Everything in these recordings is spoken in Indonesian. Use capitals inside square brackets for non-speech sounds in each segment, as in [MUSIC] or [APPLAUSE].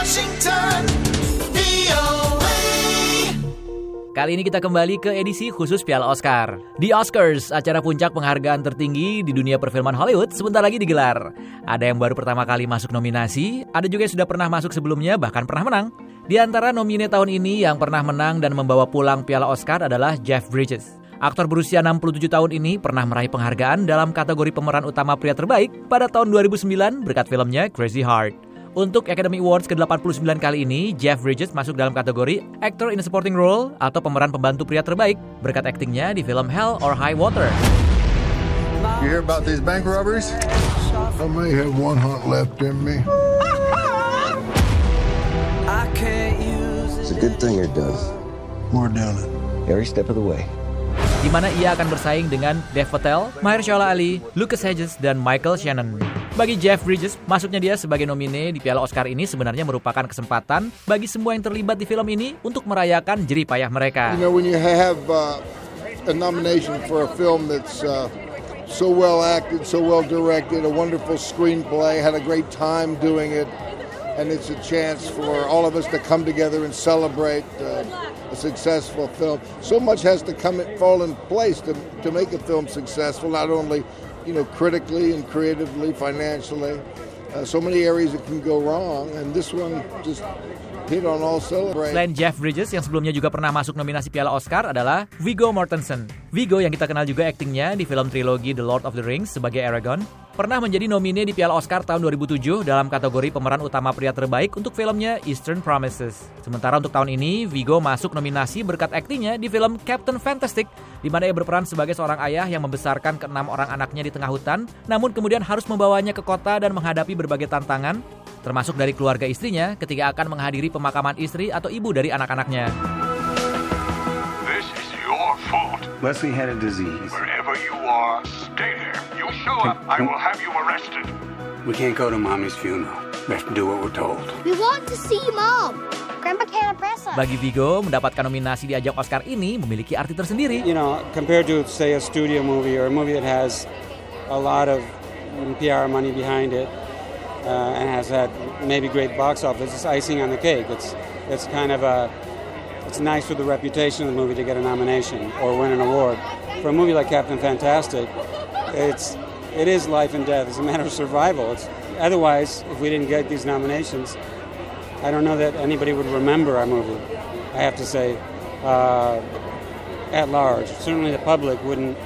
Washington, VOA. Kali ini kita kembali ke edisi khusus Piala Oscar. Di Oscars, acara puncak penghargaan tertinggi di dunia perfilman Hollywood sebentar lagi digelar. Ada yang baru pertama kali masuk nominasi, ada juga yang sudah pernah masuk sebelumnya bahkan pernah menang. Di antara nomine tahun ini yang pernah menang dan membawa pulang Piala Oscar adalah Jeff Bridges. Aktor berusia 67 tahun ini pernah meraih penghargaan dalam kategori pemeran utama pria terbaik pada tahun 2009 berkat filmnya Crazy Heart. Untuk Academy Awards ke-89 kali ini, Jeff Bridges masuk dalam kategori Actor in a Supporting Role atau pemeran pembantu pria terbaik berkat aktingnya di film Hell or High Water. You hear about these bank robberies? I may have one hunt left in me. It's a good thing you're done. We're doing it. Every step of the way. di mana ia akan bersaing dengan Dev Patel, Mahershala Ali, Lucas Hedges, dan Michael Shannon. Bagi Jeff Bridges, masuknya dia sebagai nomine di Piala Oscar ini sebenarnya merupakan kesempatan bagi semua yang terlibat di film ini untuk merayakan jerih payah mereka. You know, when you have a nomination for a film that's so well acted, so well directed, a wonderful screenplay, had a great time doing it, and it's a chance for all of us to come together and celebrate uh, a successful film. So much has to come fall in place to, to make a film successful, not only you know critically and creatively, financially. Uh, so many areas it can go wrong, and this one just hit on all cylinders. Selain Jeff Bridges yang sebelumnya juga pernah masuk nominasi Piala Oscar adalah Viggo Mortensen. Viggo yang kita kenal juga aktingnya di film trilogi The Lord of the Rings sebagai Aragorn, pernah menjadi nomine di Piala Oscar tahun 2007 dalam kategori pemeran utama pria terbaik untuk filmnya Eastern Promises. Sementara untuk tahun ini, Viggo masuk nominasi berkat aktingnya di film Captain Fantastic, di mana ia berperan sebagai seorang ayah yang membesarkan keenam orang anaknya di tengah hutan, namun kemudian harus membawanya ke kota dan menghadapi berbagai tantangan, termasuk dari keluarga istrinya ketika akan menghadiri pemakaman istri atau ibu dari anak-anaknya. Leslie had a disease. Wherever you are, stay there. You show up, I will have you arrested. We can't go to mommy's funeral. We have to do what we're told. We want to see Mom. Grandpa can't impress us. Bagi Viggo, mendapatkan nominasi di ajang Oscar ini memiliki arti tersendiri. you know, compared to say a studio movie or a movie that has a lot of PR money behind it uh, and has had maybe great box office, it's icing on the cake. It's it's kind of a it's nice for the reputation of the movie to get a nomination or win an award. For a movie like Captain Fantastic, it's it is life and death. It's a matter of survival. It's otherwise, if we didn't get these nominations, I don't know that anybody would remember our movie. I have to say, uh, at large. Certainly, the public wouldn't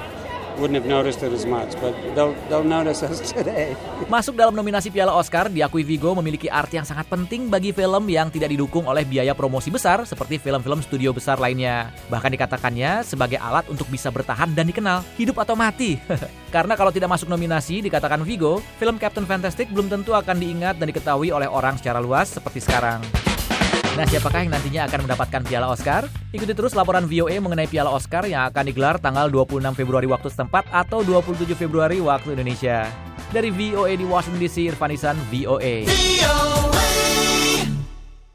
Masuk dalam nominasi Piala Oscar, diakui Viggo memiliki arti yang sangat penting bagi film yang tidak didukung oleh biaya promosi besar seperti film-film studio besar lainnya. Bahkan dikatakannya sebagai alat untuk bisa bertahan dan dikenal, hidup atau mati. [LAUGHS] Karena kalau tidak masuk nominasi, dikatakan Viggo, film Captain Fantastic belum tentu akan diingat dan diketahui oleh orang secara luas seperti sekarang. Nah, siapakah yang nantinya akan mendapatkan piala Oscar? Ikuti terus laporan VOA mengenai piala Oscar yang akan digelar tanggal 26 Februari waktu setempat atau 27 Februari waktu Indonesia. Dari VOA di Washington DC, Irfan Isan, VOA. VOA.